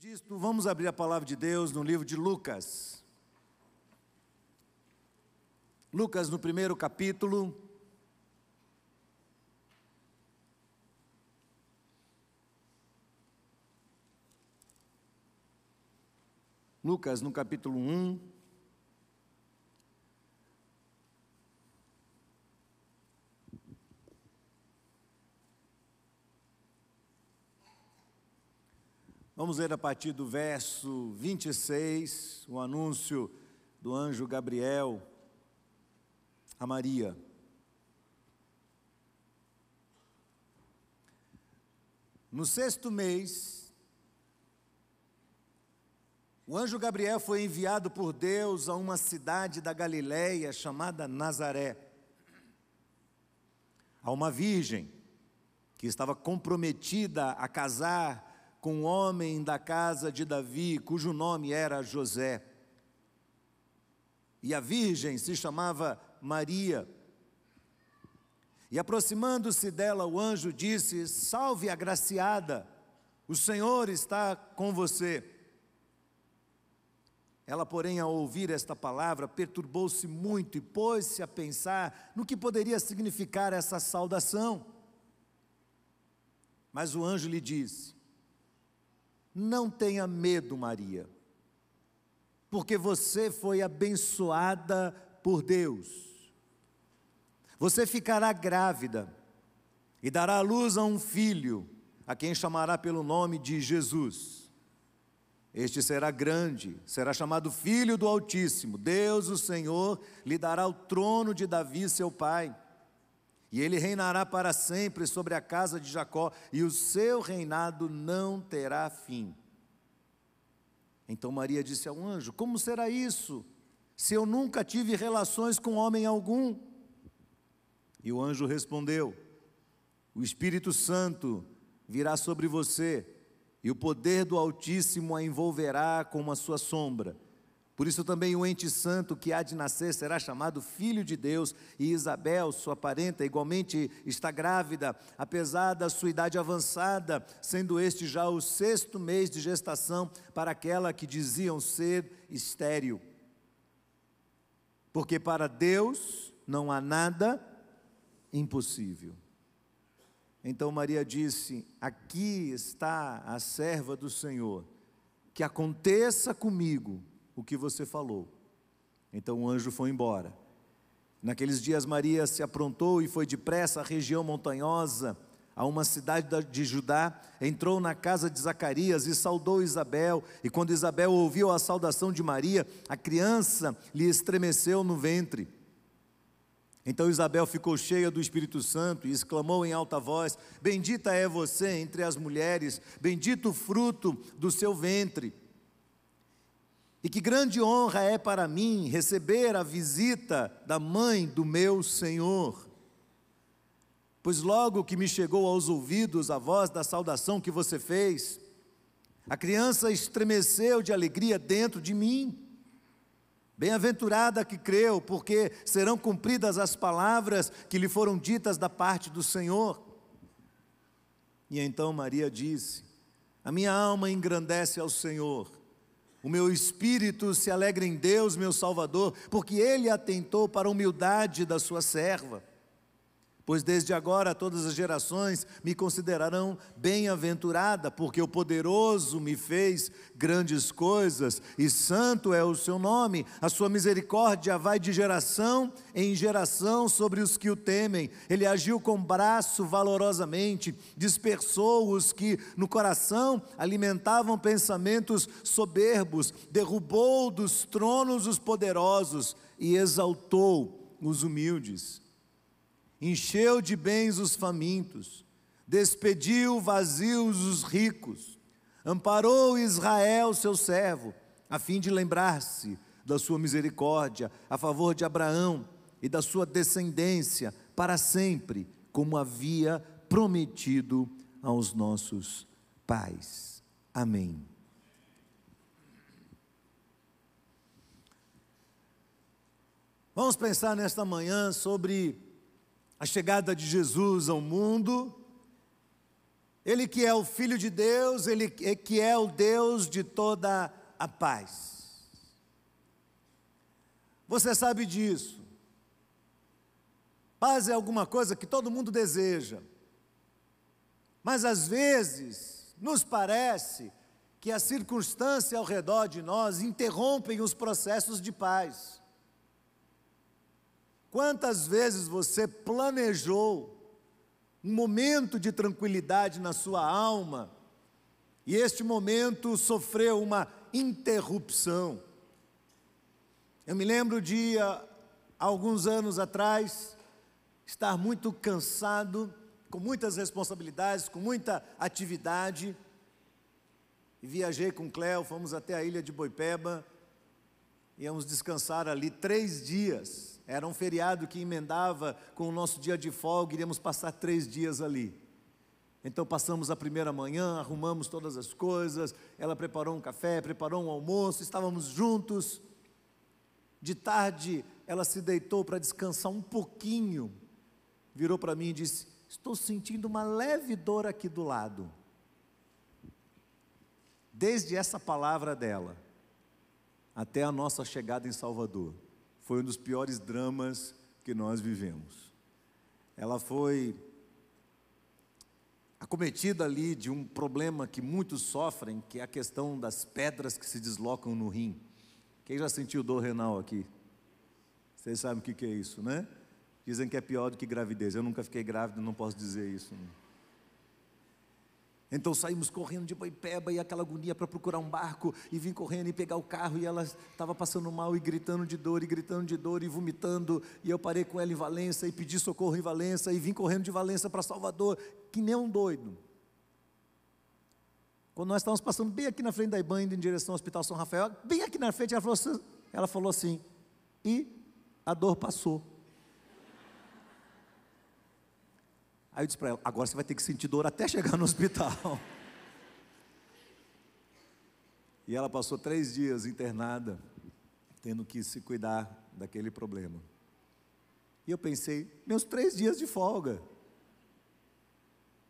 disto, vamos abrir a palavra de Deus no livro de Lucas. Lucas, no primeiro capítulo. Lucas, no capítulo 1. Vamos ler a partir do verso 26, o anúncio do anjo Gabriel a Maria. No sexto mês, o anjo Gabriel foi enviado por Deus a uma cidade da Galiléia chamada Nazaré, a uma virgem que estava comprometida a casar com um homem da casa de Davi, cujo nome era José. E a virgem se chamava Maria. E aproximando-se dela, o anjo disse: Salve, agraciada, o Senhor está com você. Ela, porém, ao ouvir esta palavra, perturbou-se muito e pôs-se a pensar no que poderia significar essa saudação. Mas o anjo lhe disse: não tenha medo, Maria, porque você foi abençoada por Deus. Você ficará grávida e dará à luz a um filho, a quem chamará pelo nome de Jesus. Este será grande, será chamado Filho do Altíssimo. Deus, o Senhor, lhe dará o trono de Davi, seu pai e ele reinará para sempre sobre a casa de Jacó, e o seu reinado não terá fim. Então Maria disse ao anjo: Como será isso, se eu nunca tive relações com homem algum? E o anjo respondeu: O Espírito Santo virá sobre você, e o poder do Altíssimo a envolverá com a sua sombra. Por isso também o ente santo que há de nascer será chamado filho de Deus, e Isabel, sua parenta, igualmente está grávida, apesar da sua idade avançada, sendo este já o sexto mês de gestação para aquela que diziam ser estéril. Porque para Deus não há nada impossível. Então Maria disse: Aqui está a serva do Senhor, que aconteça comigo o que você falou. Então o anjo foi embora. Naqueles dias, Maria se aprontou e foi depressa à região montanhosa, a uma cidade de Judá, entrou na casa de Zacarias e saudou Isabel. E quando Isabel ouviu a saudação de Maria, a criança lhe estremeceu no ventre. Então Isabel ficou cheia do Espírito Santo e exclamou em alta voz: Bendita é você entre as mulheres, bendito o fruto do seu ventre. E que grande honra é para mim receber a visita da mãe do meu Senhor. Pois logo que me chegou aos ouvidos a voz da saudação que você fez, a criança estremeceu de alegria dentro de mim. Bem-aventurada que creu, porque serão cumpridas as palavras que lhe foram ditas da parte do Senhor. E então Maria disse: A minha alma engrandece ao Senhor o meu espírito se alegra em Deus, meu Salvador, porque Ele atentou para a humildade da sua serva. Pois desde agora todas as gerações me considerarão bem-aventurada, porque o poderoso me fez grandes coisas, e santo é o seu nome. A sua misericórdia vai de geração em geração sobre os que o temem. Ele agiu com braço valorosamente, dispersou os que no coração alimentavam pensamentos soberbos, derrubou dos tronos os poderosos e exaltou os humildes encheu de bens os famintos, despediu vazios os ricos, amparou Israel, seu servo, a fim de lembrar-se da sua misericórdia a favor de Abraão e da sua descendência para sempre, como havia prometido aos nossos pais. Amém. Vamos pensar nesta manhã sobre a chegada de Jesus ao mundo Ele que é o Filho de Deus, ele que é o Deus de toda a paz. Você sabe disso. Paz é alguma coisa que todo mundo deseja. Mas às vezes nos parece que as circunstâncias ao redor de nós interrompem os processos de paz. Quantas vezes você planejou um momento de tranquilidade na sua alma e este momento sofreu uma interrupção? Eu me lembro de, há alguns anos atrás, estar muito cansado, com muitas responsabilidades, com muita atividade, e viajei com Cléo, fomos até a ilha de Boipeba, íamos descansar ali três dias, era um feriado que emendava com o nosso dia de folga, iríamos passar três dias ali. Então passamos a primeira manhã, arrumamos todas as coisas, ela preparou um café, preparou um almoço, estávamos juntos, de tarde, ela se deitou para descansar um pouquinho, virou para mim e disse: Estou sentindo uma leve dor aqui do lado. Desde essa palavra dela até a nossa chegada em Salvador, foi um dos piores dramas que nós vivemos. Ela foi acometida ali de um problema que muitos sofrem, que é a questão das pedras que se deslocam no rim. Quem já sentiu dor renal aqui? Vocês sabem o que é isso, né? Dizem que é pior do que gravidez. Eu nunca fiquei grávida, não posso dizer isso. Né? Então saímos correndo de Boipeba e aquela agonia para procurar um barco e vim correndo e pegar o carro e ela estava passando mal e gritando de dor e gritando de dor e vomitando e eu parei com ela em Valença e pedi socorro em Valença e vim correndo de Valença para Salvador que nem um doido. Quando nós estávamos passando bem aqui na frente da IBAN, indo em direção ao Hospital São Rafael, bem aqui na frente, ela falou assim, ela falou assim e a dor passou. Aí eu disse para ela: agora você vai ter que sentir dor até chegar no hospital. E ela passou três dias internada, tendo que se cuidar daquele problema. E eu pensei: meus três dias de folga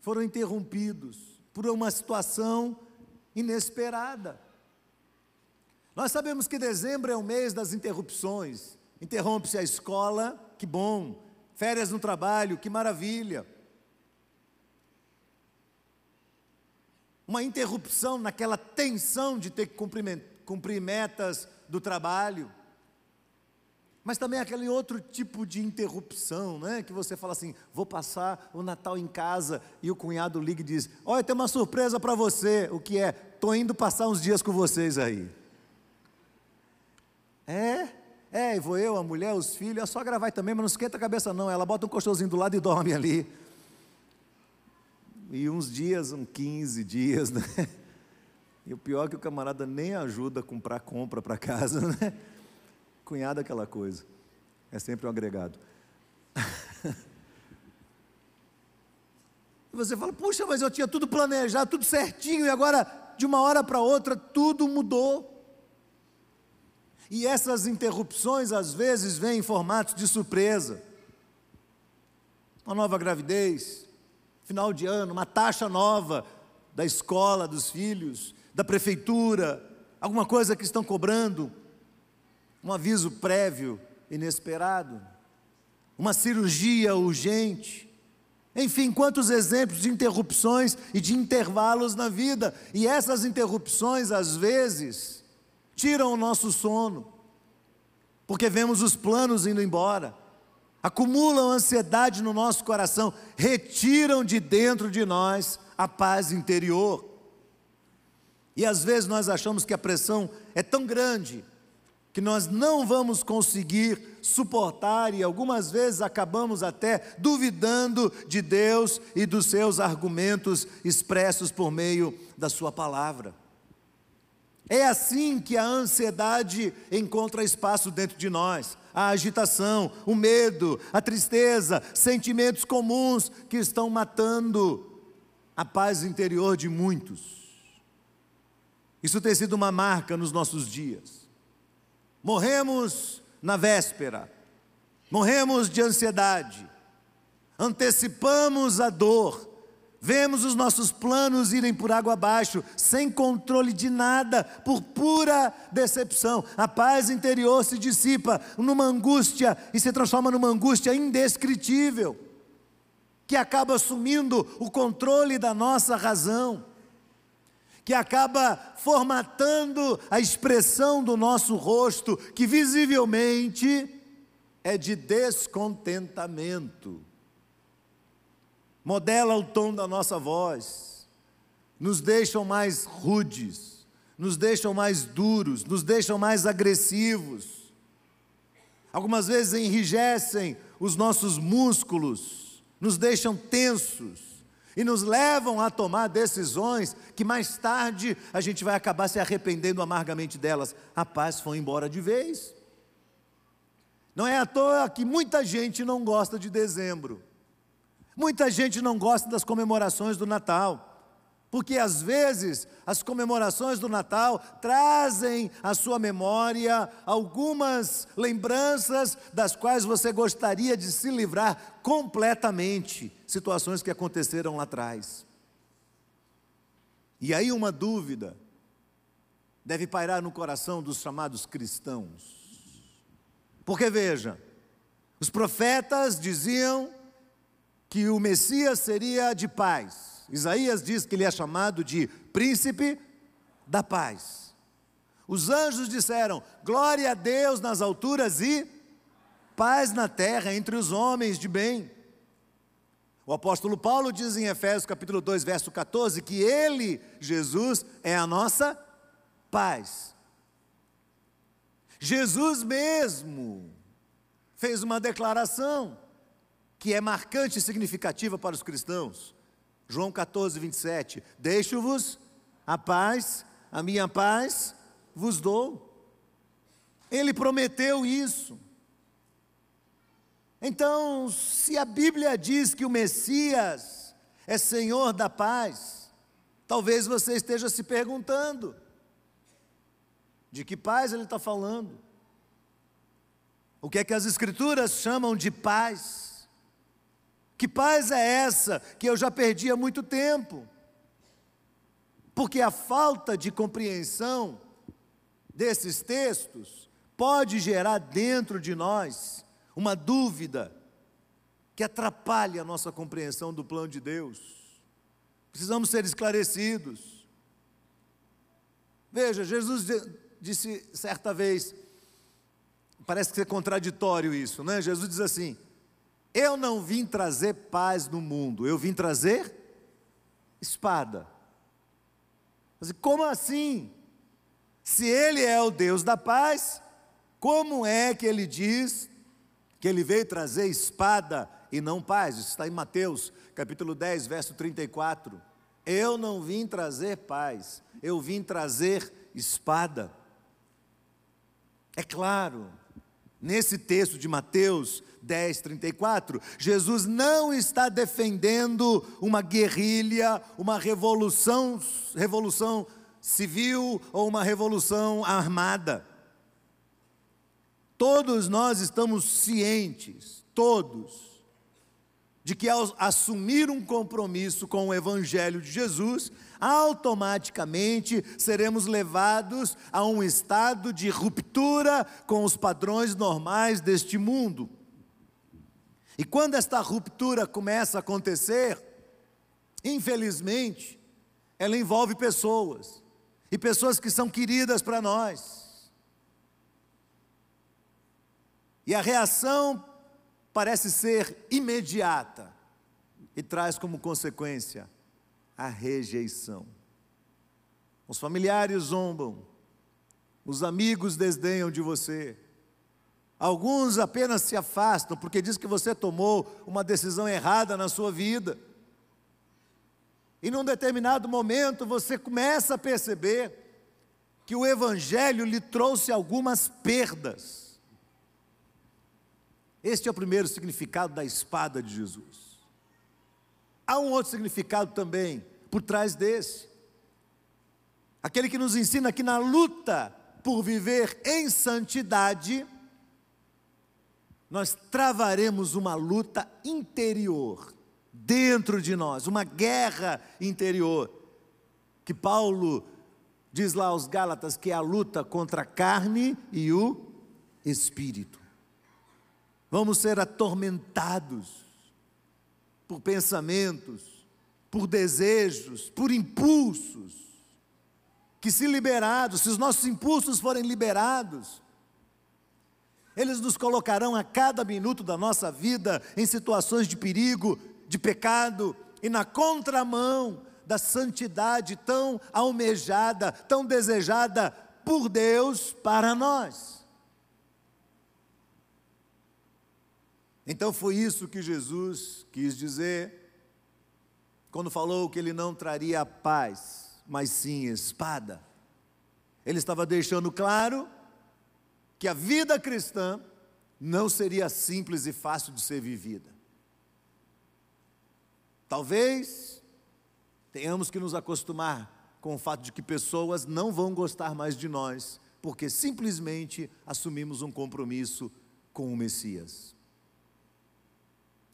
foram interrompidos por uma situação inesperada. Nós sabemos que dezembro é o mês das interrupções. Interrompe-se a escola, que bom. Férias no trabalho, que maravilha. Uma interrupção naquela tensão de ter que cumprir, cumprir metas do trabalho. Mas também aquele outro tipo de interrupção, né? Que você fala assim: vou passar o Natal em casa e o cunhado liga e diz: Olha, tem uma surpresa para você. O que é? Estou indo passar uns dias com vocês aí. É, é, e vou eu, a mulher, os filhos, a sogra vai também, mas não esquenta a cabeça não. Ela bota um colchãozinho do lado e dorme ali. E uns dias, uns 15 dias, né? E o pior é que o camarada nem ajuda a comprar compra para casa, né? Cunhado é aquela coisa. É sempre um agregado. E você fala, puxa, mas eu tinha tudo planejado, tudo certinho, e agora, de uma hora para outra, tudo mudou. E essas interrupções, às vezes, vêm em formatos de surpresa. Uma nova gravidez, final de ano, uma taxa nova da escola dos filhos, da prefeitura, alguma coisa que estão cobrando, um aviso prévio inesperado, uma cirurgia urgente. Enfim, quantos exemplos de interrupções e de intervalos na vida, e essas interrupções, às vezes, tiram o nosso sono, porque vemos os planos indo embora, acumulam ansiedade no nosso coração, retiram de dentro de nós a paz interior. E às vezes nós achamos que a pressão é tão grande que nós não vamos conseguir suportar e algumas vezes acabamos até duvidando de Deus e dos seus argumentos expressos por meio da Sua palavra. É assim que a ansiedade encontra espaço dentro de nós. A agitação, o medo, a tristeza, sentimentos comuns que estão matando a paz interior de muitos. Isso tem sido uma marca nos nossos dias. Morremos na véspera, morremos de ansiedade, antecipamos a dor, Vemos os nossos planos irem por água abaixo, sem controle de nada, por pura decepção. A paz interior se dissipa numa angústia e se transforma numa angústia indescritível, que acaba assumindo o controle da nossa razão, que acaba formatando a expressão do nosso rosto, que visivelmente é de descontentamento modela o tom da nossa voz, nos deixam mais rudes, nos deixam mais duros, nos deixam mais agressivos. Algumas vezes enrijecem os nossos músculos, nos deixam tensos e nos levam a tomar decisões que mais tarde a gente vai acabar se arrependendo amargamente delas. A paz foi embora de vez. Não é à toa que muita gente não gosta de dezembro. Muita gente não gosta das comemorações do Natal, porque às vezes as comemorações do Natal trazem à sua memória algumas lembranças das quais você gostaria de se livrar completamente, situações que aconteceram lá atrás. E aí uma dúvida deve pairar no coração dos chamados cristãos. Porque veja, os profetas diziam que o Messias seria de paz. Isaías diz que ele é chamado de príncipe da paz. Os anjos disseram: glória a Deus nas alturas e paz na terra entre os homens de bem. O apóstolo Paulo diz em Efésios capítulo 2, verso 14, que ele, Jesus, é a nossa paz. Jesus mesmo fez uma declaração que é marcante e significativa para os cristãos. João 14, 27. Deixo-vos a paz, a minha paz vos dou. Ele prometeu isso. Então, se a Bíblia diz que o Messias é Senhor da paz, talvez você esteja se perguntando: de que paz ele está falando? O que é que as Escrituras chamam de paz? Que paz é essa que eu já perdi há muito tempo? Porque a falta de compreensão desses textos pode gerar dentro de nós uma dúvida que atrapalha a nossa compreensão do plano de Deus. Precisamos ser esclarecidos. Veja, Jesus disse certa vez, parece ser contraditório isso, né? Jesus diz assim: eu não vim trazer paz no mundo, eu vim trazer espada. Mas como assim? Se ele é o Deus da paz, como é que ele diz que ele veio trazer espada e não paz? Isso está em Mateus, capítulo 10, verso 34. Eu não vim trazer paz, eu vim trazer espada. É claro, nesse texto de Mateus, 10, 34, Jesus não está defendendo uma guerrilha, uma revolução, revolução civil ou uma revolução armada. Todos nós estamos cientes, todos, de que ao assumir um compromisso com o Evangelho de Jesus, automaticamente seremos levados a um estado de ruptura com os padrões normais deste mundo. E quando esta ruptura começa a acontecer, infelizmente, ela envolve pessoas, e pessoas que são queridas para nós. E a reação parece ser imediata e traz como consequência a rejeição. Os familiares zombam, os amigos desdenham de você, Alguns apenas se afastam porque diz que você tomou uma decisão errada na sua vida. E num determinado momento você começa a perceber que o Evangelho lhe trouxe algumas perdas. Este é o primeiro significado da espada de Jesus. Há um outro significado também por trás desse. Aquele que nos ensina que na luta por viver em santidade, nós travaremos uma luta interior dentro de nós, uma guerra interior, que Paulo diz lá aos Gálatas que é a luta contra a carne e o espírito. Vamos ser atormentados por pensamentos, por desejos, por impulsos, que se liberados, se os nossos impulsos forem liberados, eles nos colocarão a cada minuto da nossa vida em situações de perigo, de pecado e na contramão da santidade tão almejada, tão desejada por Deus para nós. Então foi isso que Jesus quis dizer quando falou que ele não traria paz, mas sim espada. Ele estava deixando claro que a vida cristã não seria simples e fácil de ser vivida. Talvez Tenhamos que nos acostumar com o fato de que pessoas não vão gostar mais de nós, porque simplesmente assumimos um compromisso com o Messias.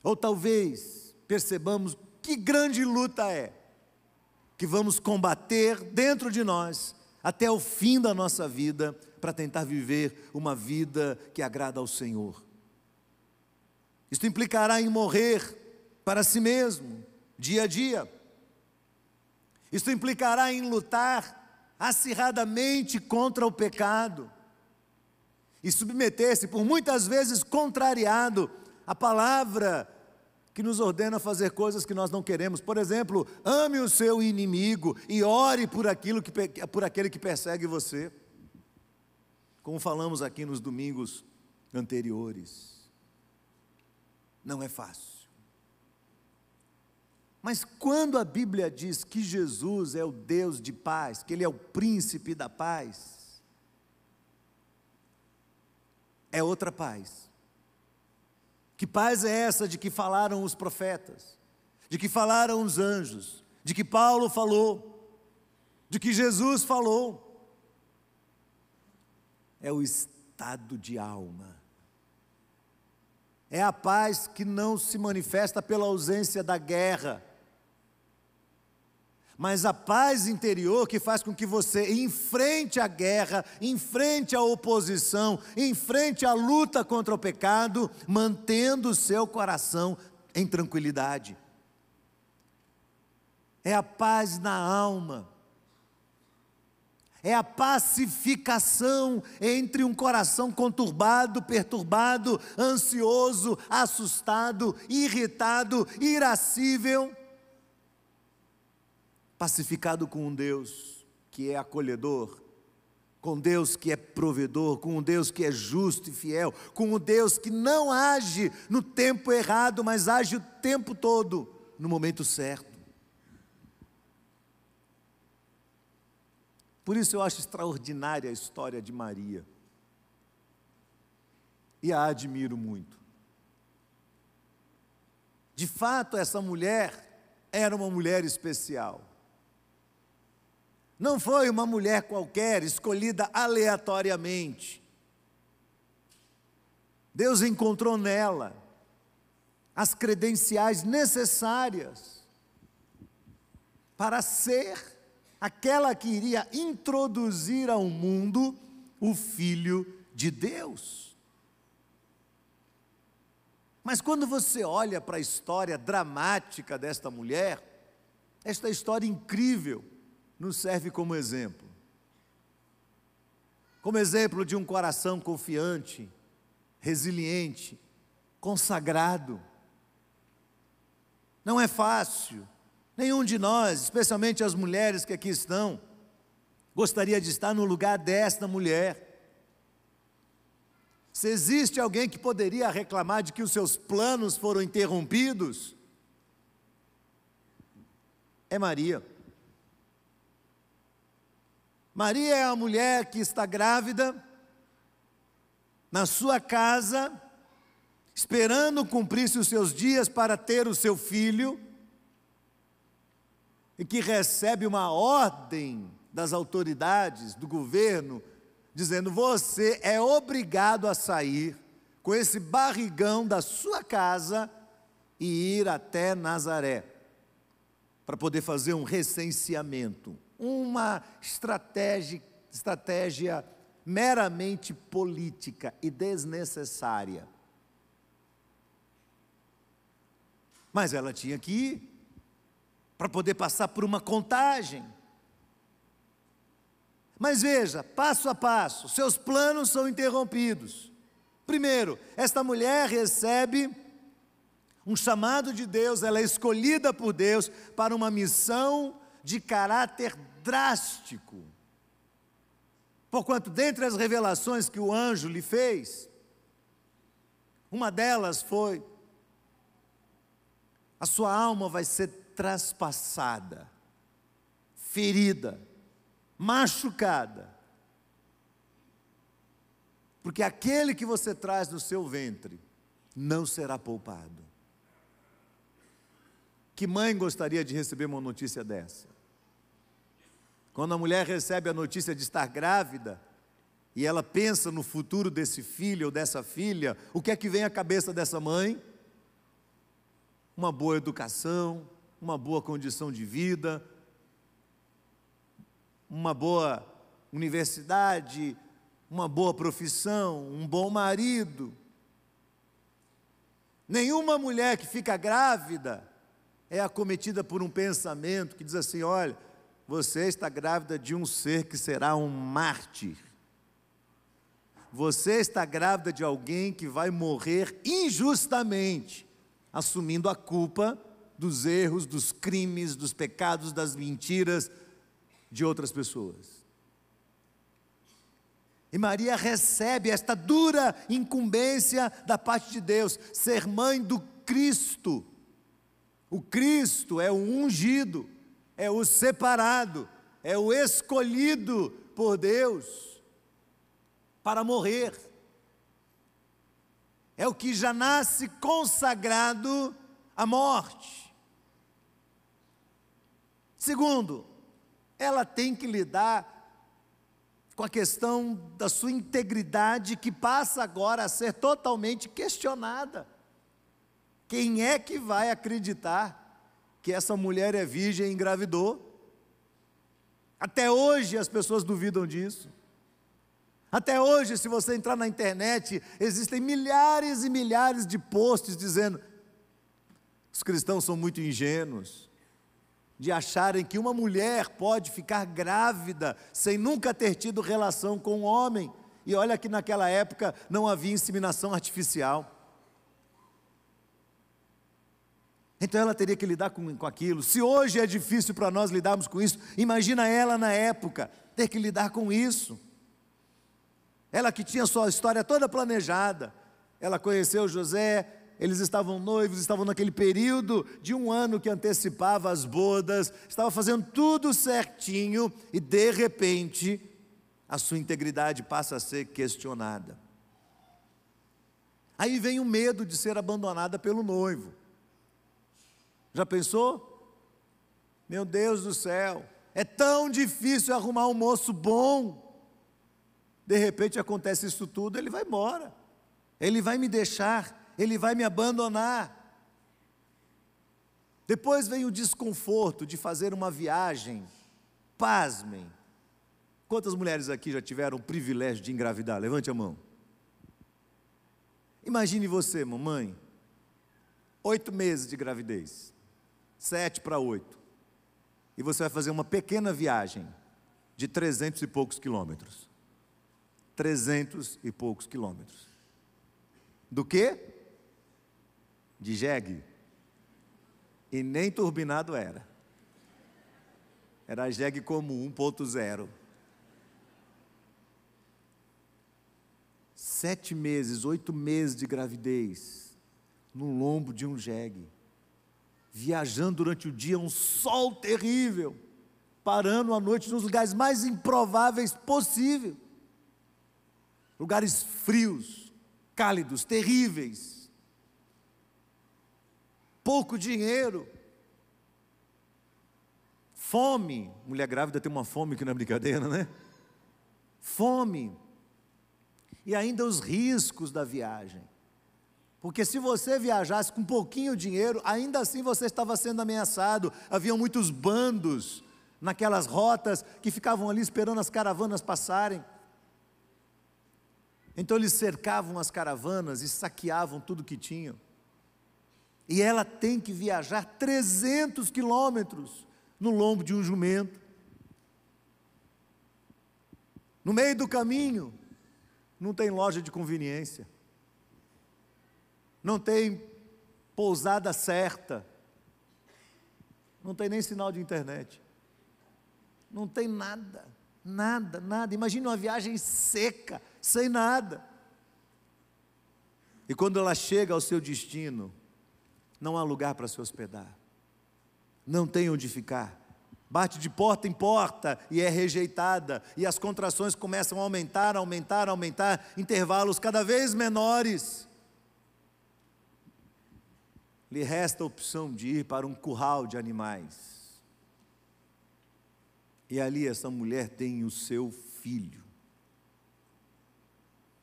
Ou talvez percebamos que grande luta é que vamos combater dentro de nós até o fim da nossa vida para tentar viver uma vida que agrada ao Senhor. Isto implicará em morrer para si mesmo, dia a dia isso implicará em lutar acirradamente contra o pecado e submeter-se, por muitas vezes contrariado, à palavra que nos ordena fazer coisas que nós não queremos. Por exemplo, ame o seu inimigo e ore por, aquilo que, por aquele que persegue você. Como falamos aqui nos domingos anteriores. Não é fácil. Mas quando a Bíblia diz que Jesus é o Deus de paz, que Ele é o príncipe da paz, é outra paz. Que paz é essa de que falaram os profetas, de que falaram os anjos, de que Paulo falou, de que Jesus falou? É o estado de alma. É a paz que não se manifesta pela ausência da guerra, mas a paz interior que faz com que você enfrente a guerra, enfrente a oposição, enfrente a luta contra o pecado, mantendo o seu coração em tranquilidade. É a paz na alma. É a pacificação entre um coração conturbado, perturbado, ansioso, assustado, irritado, irascível pacificado com um Deus que é acolhedor, com Deus que é provedor, com um Deus que é justo e fiel, com um Deus que não age no tempo errado, mas age o tempo todo no momento certo. Por isso eu acho extraordinária a história de Maria. E a admiro muito. De fato, essa mulher era uma mulher especial. Não foi uma mulher qualquer, escolhida aleatoriamente. Deus encontrou nela as credenciais necessárias para ser aquela que iria introduzir ao mundo o Filho de Deus. Mas quando você olha para a história dramática desta mulher, esta história incrível, nos serve como exemplo. Como exemplo de um coração confiante, resiliente, consagrado. Não é fácil. Nenhum de nós, especialmente as mulheres que aqui estão, gostaria de estar no lugar desta mulher. Se existe alguém que poderia reclamar de que os seus planos foram interrompidos, é Maria. Maria é a mulher que está grávida, na sua casa, esperando cumprir-se os seus dias para ter o seu filho, e que recebe uma ordem das autoridades, do governo, dizendo: você é obrigado a sair com esse barrigão da sua casa e ir até Nazaré para poder fazer um recenseamento, uma estratégia, estratégia meramente política e desnecessária. Mas ela tinha que ir para poder passar por uma contagem. Mas veja, passo a passo, seus planos são interrompidos. Primeiro, esta mulher recebe um chamado de Deus, ela é escolhida por Deus para uma missão de caráter drástico. Porquanto, dentre as revelações que o anjo lhe fez, uma delas foi: a sua alma vai ser traspassada, ferida, machucada. Porque aquele que você traz no seu ventre não será poupado. Que mãe gostaria de receber uma notícia dessa? Quando a mulher recebe a notícia de estar grávida, e ela pensa no futuro desse filho ou dessa filha, o que é que vem à cabeça dessa mãe? Uma boa educação, uma boa condição de vida, uma boa universidade, uma boa profissão, um bom marido. Nenhuma mulher que fica grávida é acometida por um pensamento que diz assim: olha, você está grávida de um ser que será um mártir. Você está grávida de alguém que vai morrer injustamente, assumindo a culpa dos erros, dos crimes, dos pecados, das mentiras de outras pessoas. E Maria recebe esta dura incumbência da parte de Deus, ser mãe do Cristo. O Cristo é o ungido, é o separado, é o escolhido por Deus para morrer. É o que já nasce consagrado à morte. Segundo, ela tem que lidar com a questão da sua integridade que passa agora a ser totalmente questionada. Quem é que vai acreditar que essa mulher é virgem e engravidou? Até hoje as pessoas duvidam disso. Até hoje, se você entrar na internet, existem milhares e milhares de posts dizendo: os cristãos são muito ingênuos de acharem que uma mulher pode ficar grávida sem nunca ter tido relação com um homem. E olha que naquela época não havia inseminação artificial. Então ela teria que lidar com, com aquilo. Se hoje é difícil para nós lidarmos com isso, imagina ela na época ter que lidar com isso. Ela que tinha sua história toda planejada. Ela conheceu José, eles estavam noivos, estavam naquele período de um ano que antecipava as bodas, estava fazendo tudo certinho e de repente a sua integridade passa a ser questionada. Aí vem o medo de ser abandonada pelo noivo. Já pensou? Meu Deus do céu, é tão difícil arrumar um moço bom. De repente acontece isso tudo, ele vai embora. Ele vai me deixar ele vai me abandonar. Depois vem o desconforto de fazer uma viagem. Pasmem. Quantas mulheres aqui já tiveram o privilégio de engravidar? Levante a mão. Imagine você, mamãe, oito meses de gravidez, sete para oito, e você vai fazer uma pequena viagem de trezentos e poucos quilômetros. Trezentos e poucos quilômetros. Do que? de jegue. E nem turbinado era. Era jegue comum 1.0. Sete meses, oito meses de gravidez, no lombo de um jegue. Viajando durante o dia, um sol terrível. Parando à noite nos lugares mais improváveis possível. Lugares frios, cálidos, terríveis pouco dinheiro, fome. Mulher grávida tem uma fome que não é brincadeira, né? Fome. E ainda os riscos da viagem. Porque se você viajasse com pouquinho dinheiro, ainda assim você estava sendo ameaçado. Havia muitos bandos naquelas rotas que ficavam ali esperando as caravanas passarem. Então eles cercavam as caravanas e saqueavam tudo que tinham. E ela tem que viajar 300 quilômetros no lombo de um jumento. No meio do caminho, não tem loja de conveniência não tem pousada certa, não tem nem sinal de internet, não tem nada, nada, nada. Imagine uma viagem seca, sem nada. E quando ela chega ao seu destino, não há lugar para se hospedar, não tem onde ficar. Bate de porta em porta e é rejeitada, e as contrações começam a aumentar, aumentar, aumentar, intervalos cada vez menores lhe resta a opção de ir para um curral de animais. E ali essa mulher tem o seu filho.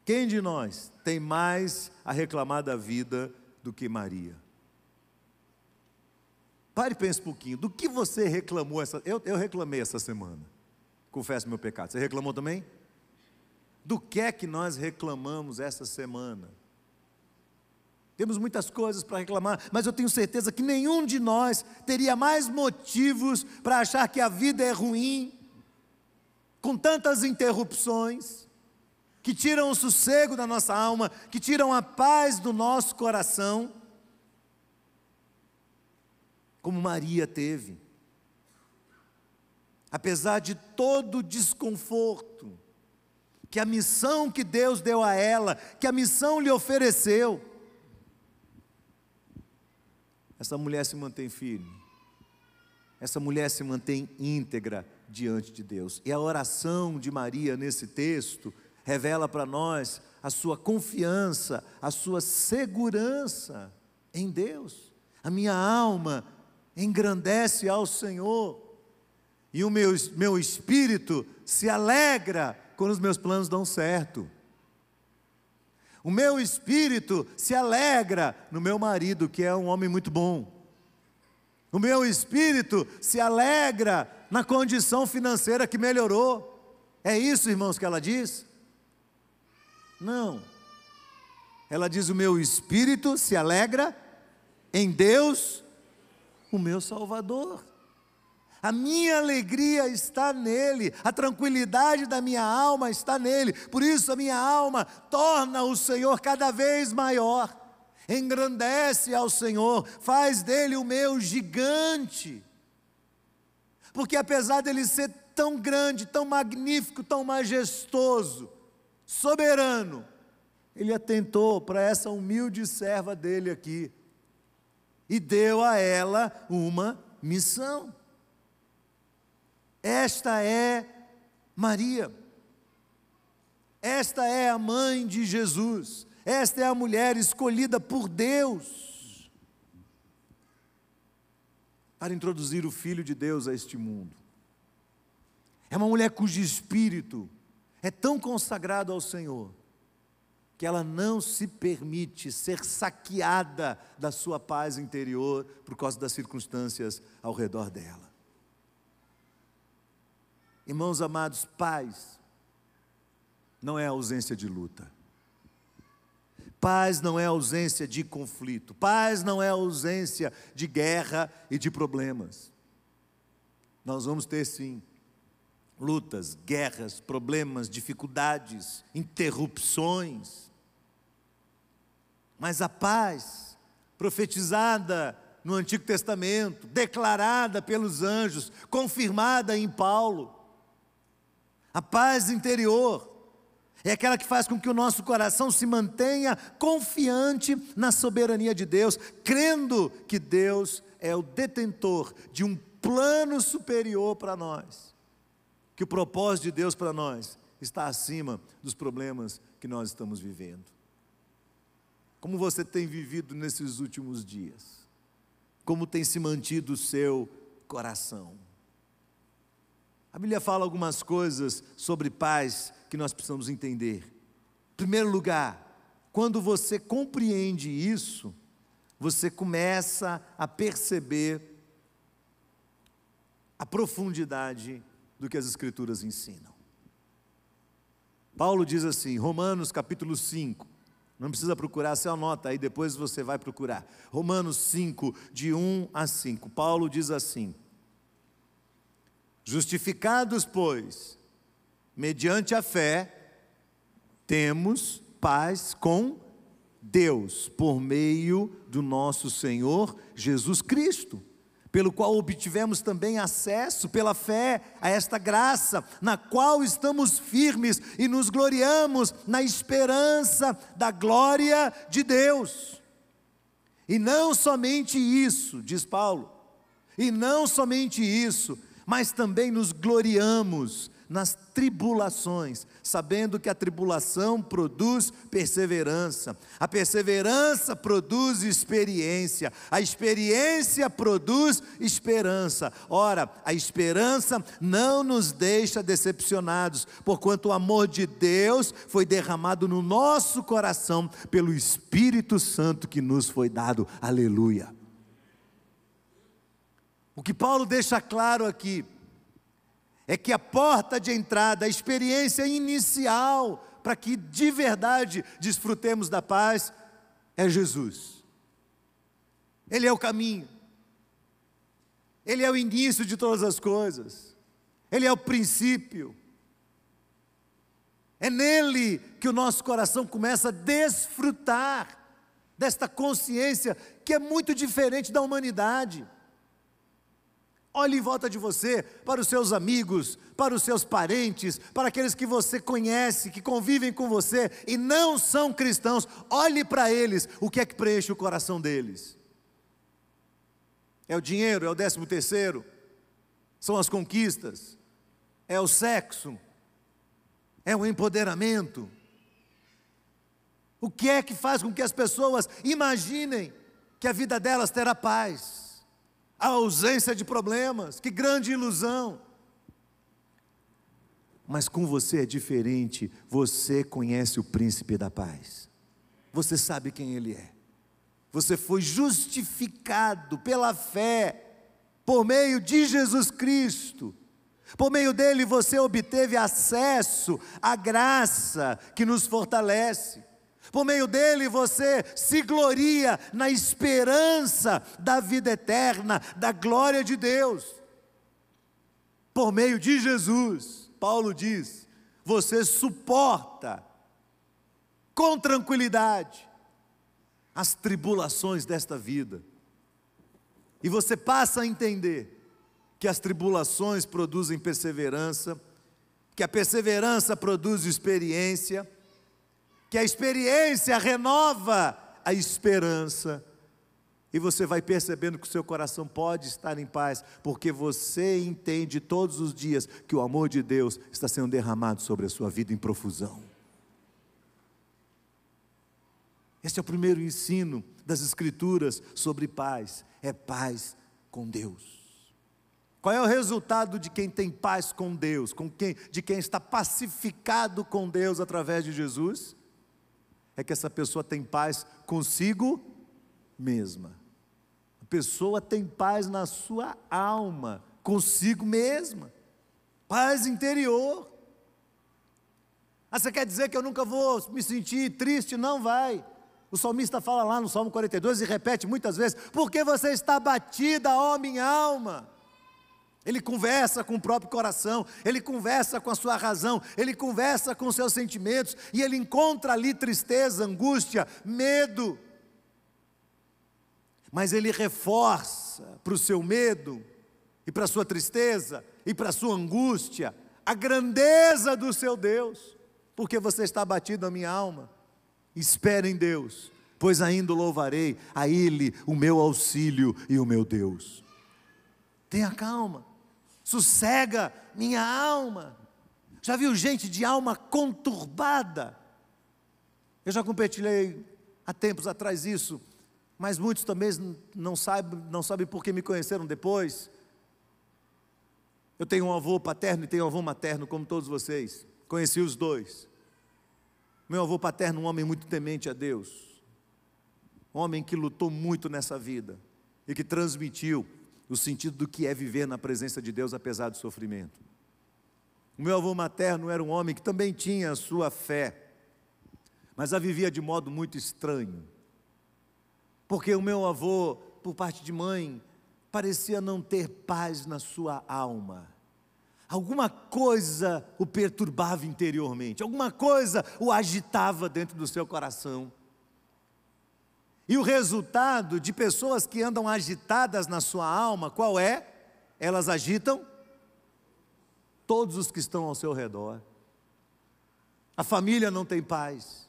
Quem de nós tem mais a reclamar da vida do que Maria? Pare e pense um pouquinho. Do que você reclamou essa. Eu, eu reclamei essa semana. Confesso meu pecado. Você reclamou também? Do que é que nós reclamamos essa semana? Temos muitas coisas para reclamar, mas eu tenho certeza que nenhum de nós teria mais motivos para achar que a vida é ruim, com tantas interrupções, que tiram o sossego da nossa alma, que tiram a paz do nosso coração, como Maria teve. Apesar de todo o desconforto, que a missão que Deus deu a ela, que a missão lhe ofereceu, essa mulher se mantém firme. Essa mulher se mantém íntegra diante de Deus. E a oração de Maria nesse texto revela para nós a sua confiança, a sua segurança em Deus. A minha alma engrandece ao Senhor, e o meu, meu espírito se alegra quando os meus planos dão certo. O meu espírito se alegra no meu marido, que é um homem muito bom. O meu espírito se alegra na condição financeira que melhorou. É isso, irmãos, que ela diz? Não. Ela diz: O meu espírito se alegra em Deus, o meu Salvador. A minha alegria está nele, a tranquilidade da minha alma está nele. Por isso a minha alma torna o Senhor cada vez maior, engrandece ao Senhor, faz dele o meu gigante. Porque apesar dele ser tão grande, tão magnífico, tão majestoso, soberano, ele atentou para essa humilde serva dele aqui e deu a ela uma missão. Esta é Maria. Esta é a mãe de Jesus. Esta é a mulher escolhida por Deus para introduzir o Filho de Deus a este mundo. É uma mulher cujo espírito é tão consagrado ao Senhor que ela não se permite ser saqueada da sua paz interior por causa das circunstâncias ao redor dela. Irmãos amados, paz não é ausência de luta. Paz não é ausência de conflito. Paz não é ausência de guerra e de problemas. Nós vamos ter sim lutas, guerras, problemas, dificuldades, interrupções. Mas a paz profetizada no Antigo Testamento, declarada pelos anjos, confirmada em Paulo, a paz interior é aquela que faz com que o nosso coração se mantenha confiante na soberania de Deus, crendo que Deus é o detentor de um plano superior para nós. Que o propósito de Deus para nós está acima dos problemas que nós estamos vivendo. Como você tem vivido nesses últimos dias? Como tem se mantido o seu coração? A Bíblia fala algumas coisas sobre paz que nós precisamos entender. Em primeiro lugar, Quando você compreende isso, você começa a perceber a profundidade do que as Escrituras ensinam. Paulo diz assim, Romanos capítulo 5, não precisa procurar, você anota aí, depois você vai procurar. Romanos 5, de 1 a 5. Paulo diz assim: Justificados, pois, mediante a fé, temos paz com Deus, por meio do nosso Senhor Jesus Cristo pelo qual obtivemos também acesso pela fé a esta graça, na qual estamos firmes e nos gloriamos na esperança da glória de Deus. E não somente isso, diz Paulo, e não somente isso, mas também nos gloriamos nas tribulações, sabendo que a tribulação produz perseverança, a perseverança produz experiência, a experiência produz esperança. Ora, a esperança não nos deixa decepcionados, porquanto o amor de Deus foi derramado no nosso coração pelo Espírito Santo que nos foi dado. Aleluia. O que Paulo deixa claro aqui é que a porta de entrada, a experiência inicial, para que de verdade desfrutemos da paz, é Jesus. Ele é o caminho, Ele é o início de todas as coisas, Ele é o princípio. É nele que o nosso coração começa a desfrutar desta consciência que é muito diferente da humanidade. Olhe em volta de você, para os seus amigos, para os seus parentes, para aqueles que você conhece, que convivem com você e não são cristãos. Olhe para eles, o que é que preenche o coração deles? É o dinheiro, é o décimo terceiro, são as conquistas, é o sexo, é o empoderamento. O que é que faz com que as pessoas imaginem que a vida delas terá paz? A ausência de problemas, que grande ilusão. Mas com você é diferente, você conhece o príncipe da paz, você sabe quem ele é, você foi justificado pela fé, por meio de Jesus Cristo. Por meio dele você obteve acesso à graça que nos fortalece. Por meio dele você se gloria na esperança da vida eterna, da glória de Deus. Por meio de Jesus, Paulo diz, você suporta com tranquilidade as tribulações desta vida. E você passa a entender que as tribulações produzem perseverança, que a perseverança produz experiência, que a experiência renova a esperança. E você vai percebendo que o seu coração pode estar em paz, porque você entende todos os dias que o amor de Deus está sendo derramado sobre a sua vida em profusão. Esse é o primeiro ensino das Escrituras sobre paz: é paz com Deus. Qual é o resultado de quem tem paz com Deus, com quem, de quem está pacificado com Deus através de Jesus? É que essa pessoa tem paz consigo mesma. A pessoa tem paz na sua alma, consigo mesma. Paz interior. Ah, você quer dizer que eu nunca vou me sentir triste? Não vai. O salmista fala lá no Salmo 42 e repete muitas vezes: porque você está batida, ó minha alma. Ele conversa com o próprio coração, ele conversa com a sua razão, ele conversa com os seus sentimentos e ele encontra ali tristeza, angústia, medo. Mas ele reforça para o seu medo e para a sua tristeza e para a sua angústia a grandeza do seu Deus, porque você está abatido a minha alma. Espere em Deus, pois ainda louvarei a Ele, o meu auxílio e o meu Deus. Tenha calma sossega minha alma. Já viu gente de alma conturbada? Eu já compartilhei há tempos atrás isso, mas muitos também não sabem, não sabem por que me conheceram depois. Eu tenho um avô paterno e tenho um avô materno, como todos vocês. Conheci os dois. Meu avô paterno, um homem muito temente a Deus, um homem que lutou muito nessa vida e que transmitiu o sentido do que é viver na presença de Deus apesar do sofrimento. O meu avô materno era um homem que também tinha a sua fé, mas a vivia de modo muito estranho. Porque o meu avô, por parte de mãe, parecia não ter paz na sua alma. Alguma coisa o perturbava interiormente, alguma coisa o agitava dentro do seu coração. E o resultado de pessoas que andam agitadas na sua alma, qual é? Elas agitam todos os que estão ao seu redor. A família não tem paz,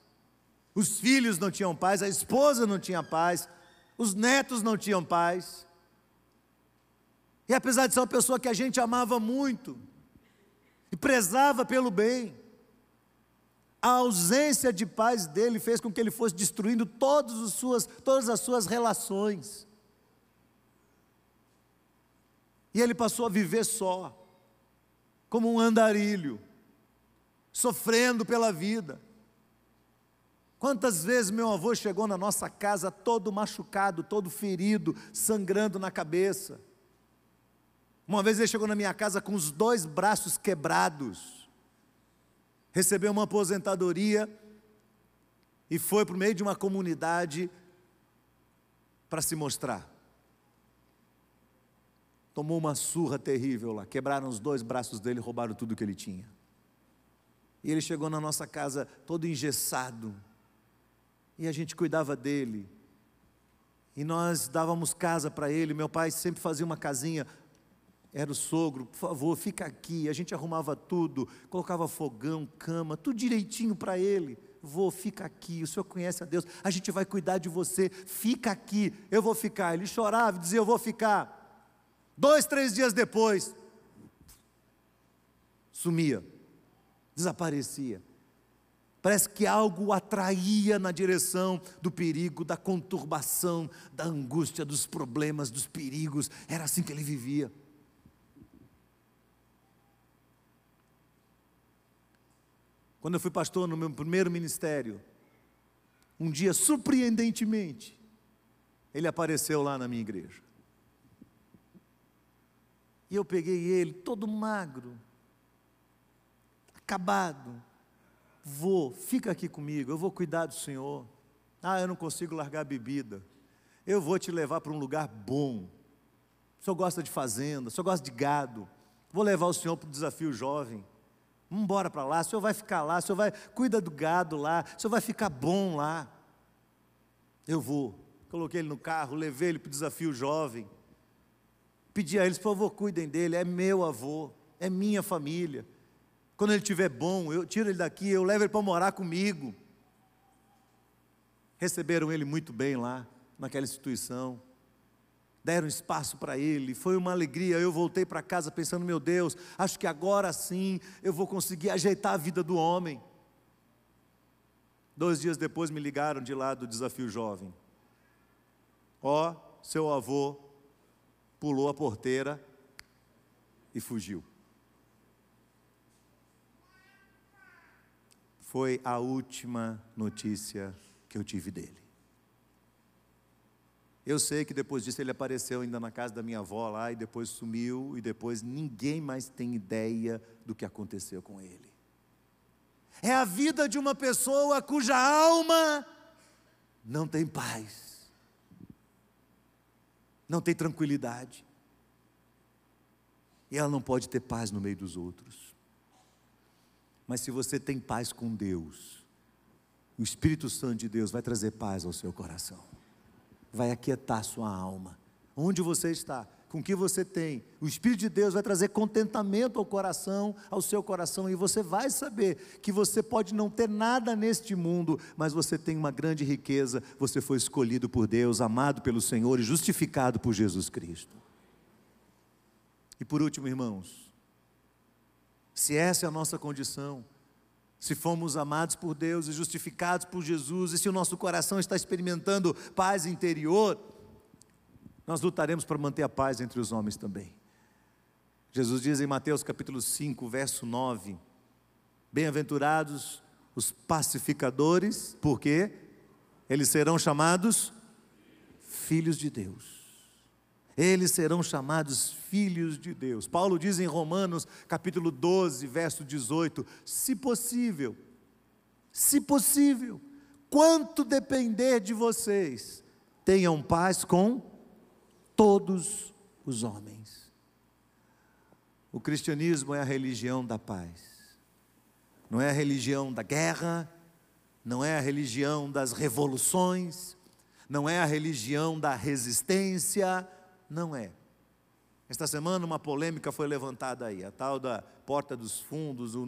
os filhos não tinham paz, a esposa não tinha paz, os netos não tinham paz. E apesar de ser uma pessoa que a gente amava muito e prezava pelo bem, a ausência de paz dele fez com que ele fosse destruindo todas as suas, todas as suas relações. E ele passou a viver só, como um andarilho, sofrendo pela vida. Quantas vezes meu avô chegou na nossa casa todo machucado, todo ferido, sangrando na cabeça. Uma vez ele chegou na minha casa com os dois braços quebrados, recebeu uma aposentadoria e foi para o meio de uma comunidade para se mostrar. Tomou uma surra terrível lá, quebraram os dois braços dele, roubaram tudo que ele tinha. E ele chegou na nossa casa todo engessado, e a gente cuidava dele, e nós dávamos casa para ele. Meu pai sempre fazia uma casinha era o sogro, por favor, fica aqui. A gente arrumava tudo, colocava fogão, cama, tudo direitinho para ele. Vou, fica aqui, o senhor conhece a Deus, a gente vai cuidar de você, fica aqui, eu vou ficar. Ele chorava, dizia, eu vou ficar. Dois, três dias depois, sumia, desaparecia. Parece que algo o atraía na direção do perigo, da conturbação, da angústia, dos problemas, dos perigos. Era assim que ele vivia. Quando eu fui pastor no meu primeiro ministério, um dia, surpreendentemente, ele apareceu lá na minha igreja. E eu peguei ele, todo magro, acabado. Vou, fica aqui comigo, eu vou cuidar do Senhor. Ah, eu não consigo largar a bebida. Eu vou te levar para um lugar bom. O senhor gosta de fazenda, o senhor gosta de gado. Vou levar o senhor para o desafio jovem. Vamos embora para lá, o senhor vai ficar lá, o senhor vai, cuida do gado lá, o senhor vai ficar bom lá. Eu vou. Coloquei ele no carro, levei ele para o desafio jovem. Pedi a eles, por favor, cuidem dele, é meu avô, é minha família. Quando ele estiver bom, eu tiro ele daqui, eu levo ele para morar comigo. Receberam ele muito bem lá, naquela instituição deram espaço para ele, foi uma alegria. Eu voltei para casa pensando: meu Deus, acho que agora sim eu vou conseguir ajeitar a vida do homem. Dois dias depois me ligaram de lá do desafio jovem. Ó, oh, seu avô pulou a porteira e fugiu. Foi a última notícia que eu tive dele. Eu sei que depois disso ele apareceu ainda na casa da minha avó lá e depois sumiu e depois ninguém mais tem ideia do que aconteceu com ele. É a vida de uma pessoa cuja alma não tem paz, não tem tranquilidade. E ela não pode ter paz no meio dos outros. Mas se você tem paz com Deus, o Espírito Santo de Deus vai trazer paz ao seu coração vai aquietar sua alma. Onde você está, com o que você tem, o Espírito de Deus vai trazer contentamento ao coração, ao seu coração, e você vai saber que você pode não ter nada neste mundo, mas você tem uma grande riqueza, você foi escolhido por Deus, amado pelo Senhor e justificado por Jesus Cristo. E por último, irmãos, se essa é a nossa condição, se fomos amados por Deus e justificados por Jesus, e se o nosso coração está experimentando paz interior, nós lutaremos para manter a paz entre os homens também. Jesus diz em Mateus capítulo 5, verso 9: Bem-aventurados Os pacificadores, porque eles serão chamados filhos de Deus. Eles serão chamados filhos de Deus. Paulo diz em Romanos, capítulo 12, verso 18: se possível, se possível, quanto depender de vocês, tenham paz com todos os homens. O cristianismo é a religião da paz. Não é a religião da guerra, não é a religião das revoluções, não é a religião da resistência, não é. Esta semana uma polêmica foi levantada aí, a tal da Porta dos Fundos, o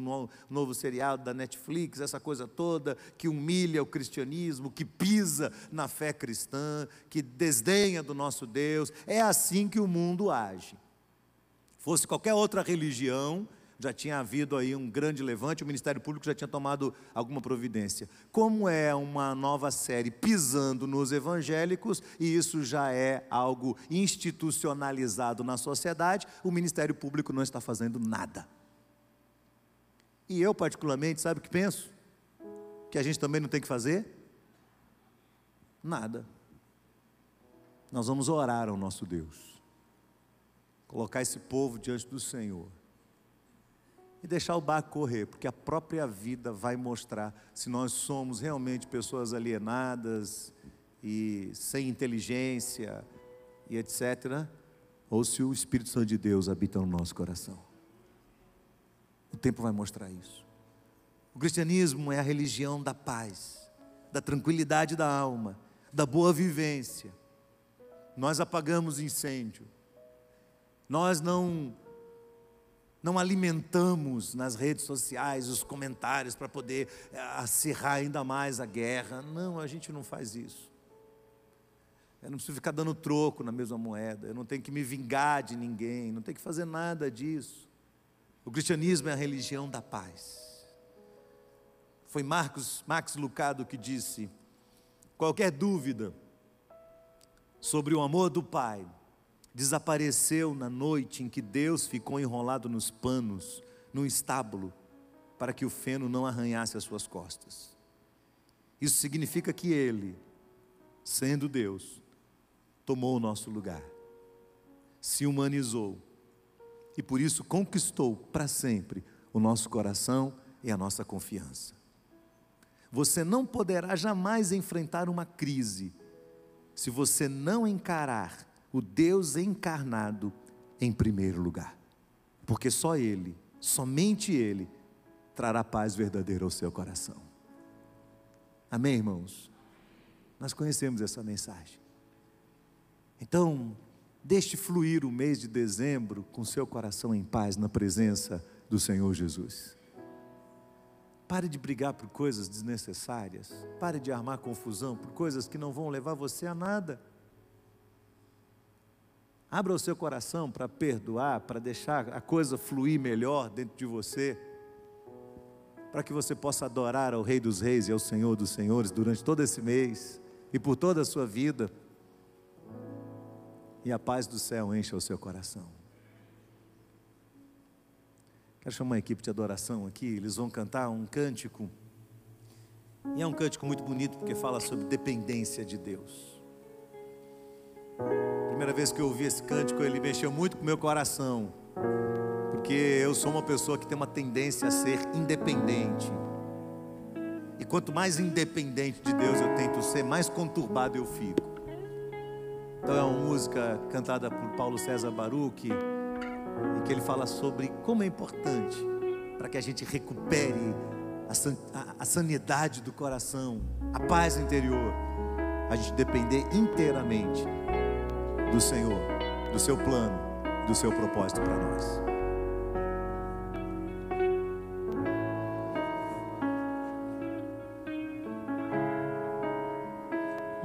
novo seriado da Netflix, essa coisa toda que humilha o cristianismo, que pisa na fé cristã, que desdenha do nosso Deus. É assim que o mundo age. Fosse qualquer outra religião, já tinha havido aí um grande levante, o Ministério Público já tinha tomado alguma providência. Como é uma nova série pisando nos evangélicos, e isso já é algo institucionalizado na sociedade, o Ministério Público não está fazendo nada. E eu, particularmente, sabe o que penso? Que a gente também não tem que fazer? Nada. Nós vamos orar ao nosso Deus, colocar esse povo diante do Senhor e deixar o barco correr, porque a própria vida vai mostrar se nós somos realmente pessoas alienadas e sem inteligência e etc., ou se o Espírito Santo de Deus habita no nosso coração. O tempo vai mostrar isso. O cristianismo é a religião da paz, da tranquilidade da alma, da boa vivência. Nós apagamos incêndio. Nós não não alimentamos nas redes sociais os comentários para poder eh, acirrar ainda mais a guerra. Não, a gente não faz isso. Eu não preciso ficar dando troco na mesma moeda, eu não tenho que me vingar de ninguém, não tenho que fazer nada disso. O cristianismo é a religião da paz. Foi Marcos, Max Lucado que disse: qualquer dúvida sobre o amor do Pai desapareceu na noite em que Deus ficou enrolado nos panos, no estábulo, para que o feno não arranhasse as suas costas. Isso significa que Ele, sendo Deus, tomou o nosso lugar, se humanizou e por isso conquistou para sempre o nosso coração e a nossa confiança. Você não poderá jamais enfrentar uma crise se você não encarar o Deus encarnado em primeiro lugar. Porque só Ele, somente Ele, trará paz verdadeira ao seu coração. Amém, irmãos? Nós conhecemos essa mensagem. Então, deixe fluir o mês de dezembro com seu coração em paz na presença do Senhor Jesus. Pare de brigar por coisas desnecessárias. Pare de armar confusão por coisas que não vão levar você a nada. Abra o seu coração para perdoar, para deixar a coisa fluir melhor dentro de você, para que você possa adorar ao Rei dos Reis e ao Senhor dos Senhores durante todo esse mês e por toda a sua vida. E a paz do céu encha o seu coração. Quero chamar a equipe de adoração aqui, eles vão cantar um cântico. E é um cântico muito bonito porque fala sobre dependência de Deus primeira vez que eu ouvi esse cântico, ele mexeu muito com o meu coração. Porque eu sou uma pessoa que tem uma tendência a ser independente. E quanto mais independente de Deus eu tento ser, mais conturbado eu fico. Então é uma música cantada por Paulo César Baruch, em que ele fala sobre como é importante para que a gente recupere a, a sanidade do coração, a paz interior, a gente depender inteiramente do Senhor, do seu plano, do seu propósito para nós.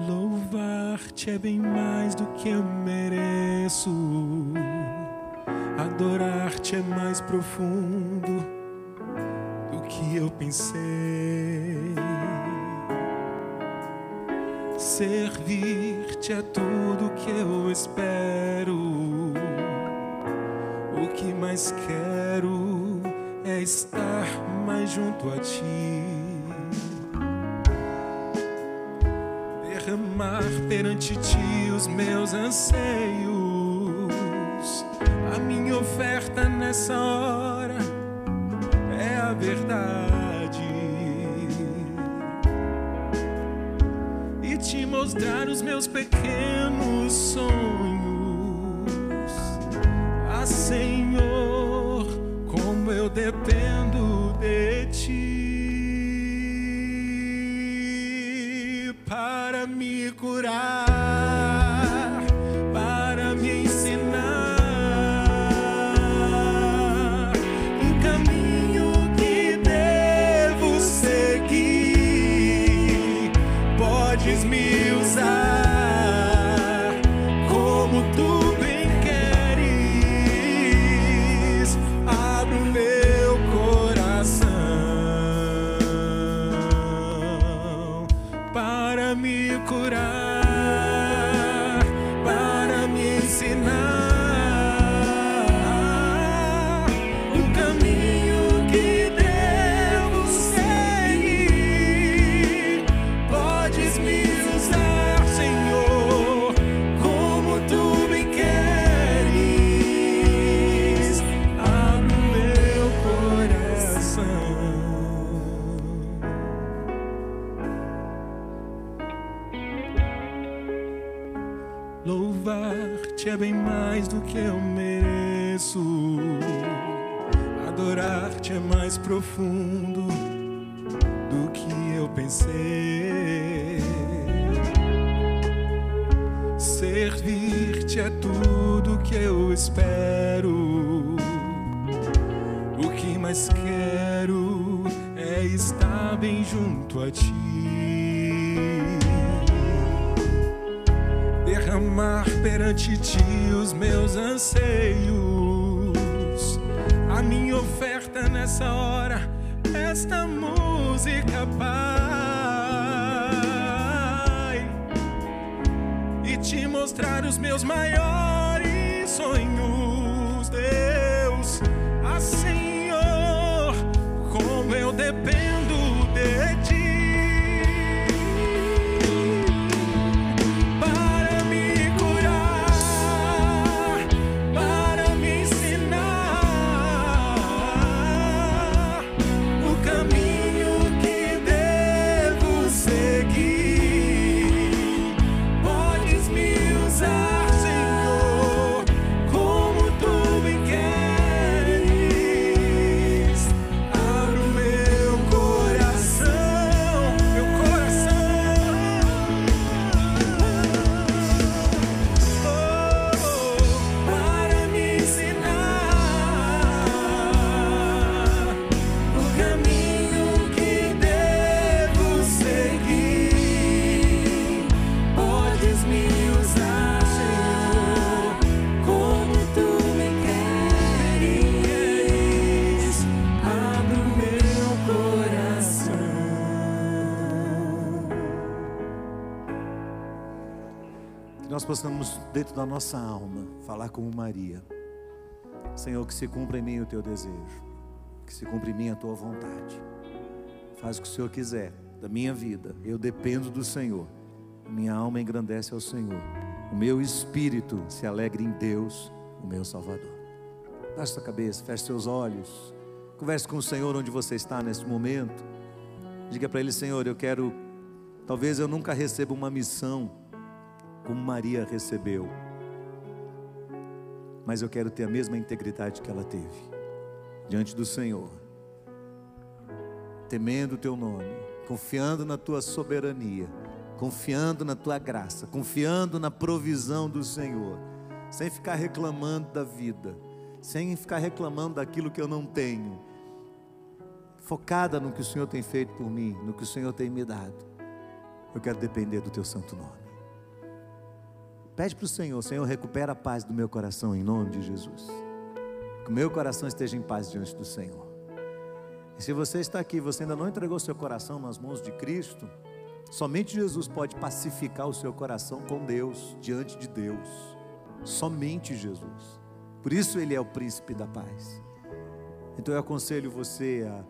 Louvar-te é bem mais do que eu mereço. Adorar-te é mais profundo do que eu pensei. Servir-te é tudo que eu espero. O que mais quero é estar mais junto a ti. Derramar perante ti os meus anseios. A minha oferta nessa hora meus pequenos sonhos. Ah, Senhor, como eu dependo profundo do que eu pensei. Servir-te é tudo que eu espero. O que mais quero é estar bem junto a ti derramar perante ti esta música, Pai, e te mostrar os meus maiores possamos, dentro da nossa alma, falar como Maria. Senhor, que se cumpra em mim o teu desejo, que se cumpra em mim a tua vontade. Faz o que o Senhor quiser da minha vida. Eu dependo do Senhor. Minha alma engrandece ao Senhor. O meu espírito se alegra em Deus, o meu Salvador. Baixe sua cabeça, feche seus olhos. Converse com o Senhor onde você está neste momento. Diga para Ele, Senhor, eu quero. Talvez eu nunca receba uma missão como Maria recebeu. Mas eu quero ter a mesma integridade que ela teve diante do Senhor, temendo o teu nome, confiando na tua soberania, confiando na tua graça, confiando na provisão do Senhor, sem ficar reclamando da vida, sem ficar reclamando daquilo que eu não tenho, focada no que o Senhor tem feito por mim, no que o Senhor tem me dado. Eu quero depender do teu santo nome. Pede para o Senhor, Senhor, recupera a paz do meu coração em nome de Jesus. Que o meu coração esteja em paz diante do Senhor. E se você está aqui, você ainda não entregou seu coração nas mãos de Cristo, somente Jesus pode pacificar o seu coração com Deus, diante de Deus. Somente Jesus. Por isso ele é o príncipe da paz. Então eu aconselho você a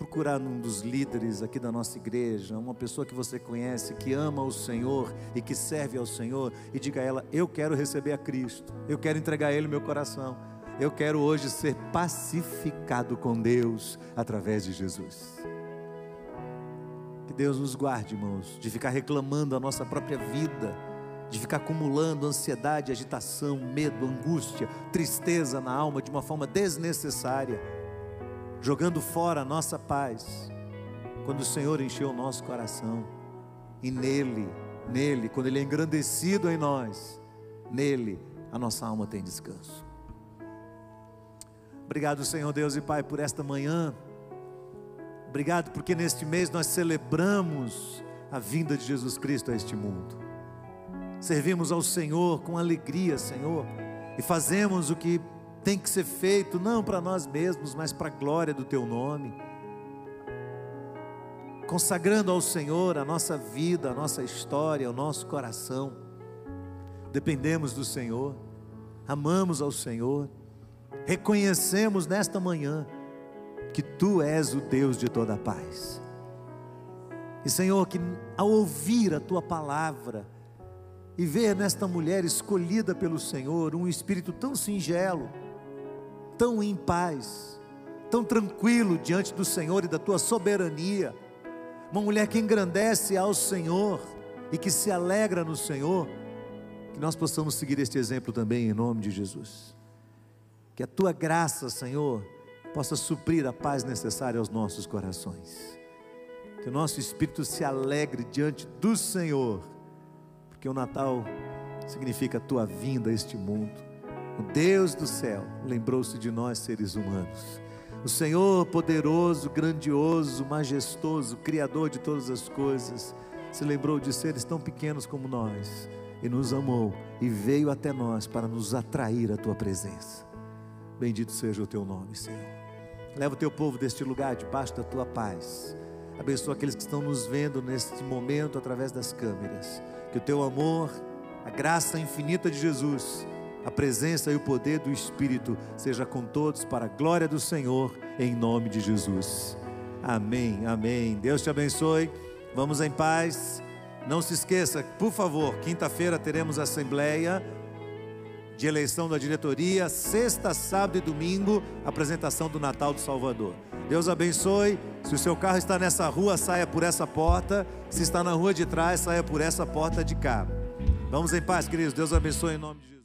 procurar um dos líderes aqui da nossa igreja, uma pessoa que você conhece, que ama o Senhor e que serve ao Senhor, e diga a ela: Eu quero receber a Cristo, eu quero entregar a Ele meu coração, eu quero hoje ser pacificado com Deus através de Jesus. Que Deus nos guarde, irmãos, de ficar reclamando a nossa própria vida, de ficar acumulando ansiedade, agitação, medo, angústia, tristeza na alma de uma forma desnecessária jogando fora a nossa paz, quando o Senhor encheu o nosso coração, e nele, nele, quando Ele é engrandecido em nós, nele a nossa alma tem descanso. Obrigado, Senhor Deus e Pai, por esta manhã. Obrigado porque neste mês nós celebramos a vinda de Jesus Cristo a este mundo. Servimos ao Senhor com alegria, Senhor, e fazemos o que tem que ser feito não para nós mesmos, mas para a glória do Teu nome. Consagrando ao Senhor a nossa vida, a nossa história, o nosso coração. Dependemos do Senhor, amamos ao Senhor, reconhecemos nesta manhã que Tu és o Deus de toda a paz. E Senhor, que ao ouvir a Tua palavra, e ver nesta mulher escolhida pelo Senhor um espírito tão singelo, tão em paz, tão tranquilo diante do Senhor e da tua soberania. Uma mulher que engrandece ao Senhor e que se alegra no Senhor. Que nós possamos seguir este exemplo também em nome de Jesus. Que a tua graça, Senhor, possa suprir a paz necessária aos nossos corações. Que o nosso espírito se alegre diante do Senhor, porque o Natal significa a tua vinda a este mundo o Deus do céu lembrou-se de nós, seres humanos. O Senhor poderoso, grandioso, majestoso, Criador de todas as coisas, se lembrou de seres tão pequenos como nós e nos amou e veio até nós para nos atrair à tua presença. Bendito seja o teu nome, Senhor. Leva o teu povo deste lugar debaixo da tua paz. Abençoa aqueles que estão nos vendo neste momento através das câmeras. Que o teu amor, a graça infinita de Jesus, a presença e o poder do Espírito seja com todos para a glória do Senhor, em nome de Jesus. Amém, amém. Deus te abençoe. Vamos em paz. Não se esqueça, por favor, quinta-feira teremos assembleia de eleição da diretoria, sexta, sábado e domingo, apresentação do Natal do Salvador. Deus abençoe. Se o seu carro está nessa rua, saia por essa porta. Se está na rua de trás, saia por essa porta de cá. Vamos em paz, queridos. Deus abençoe em nome de Jesus.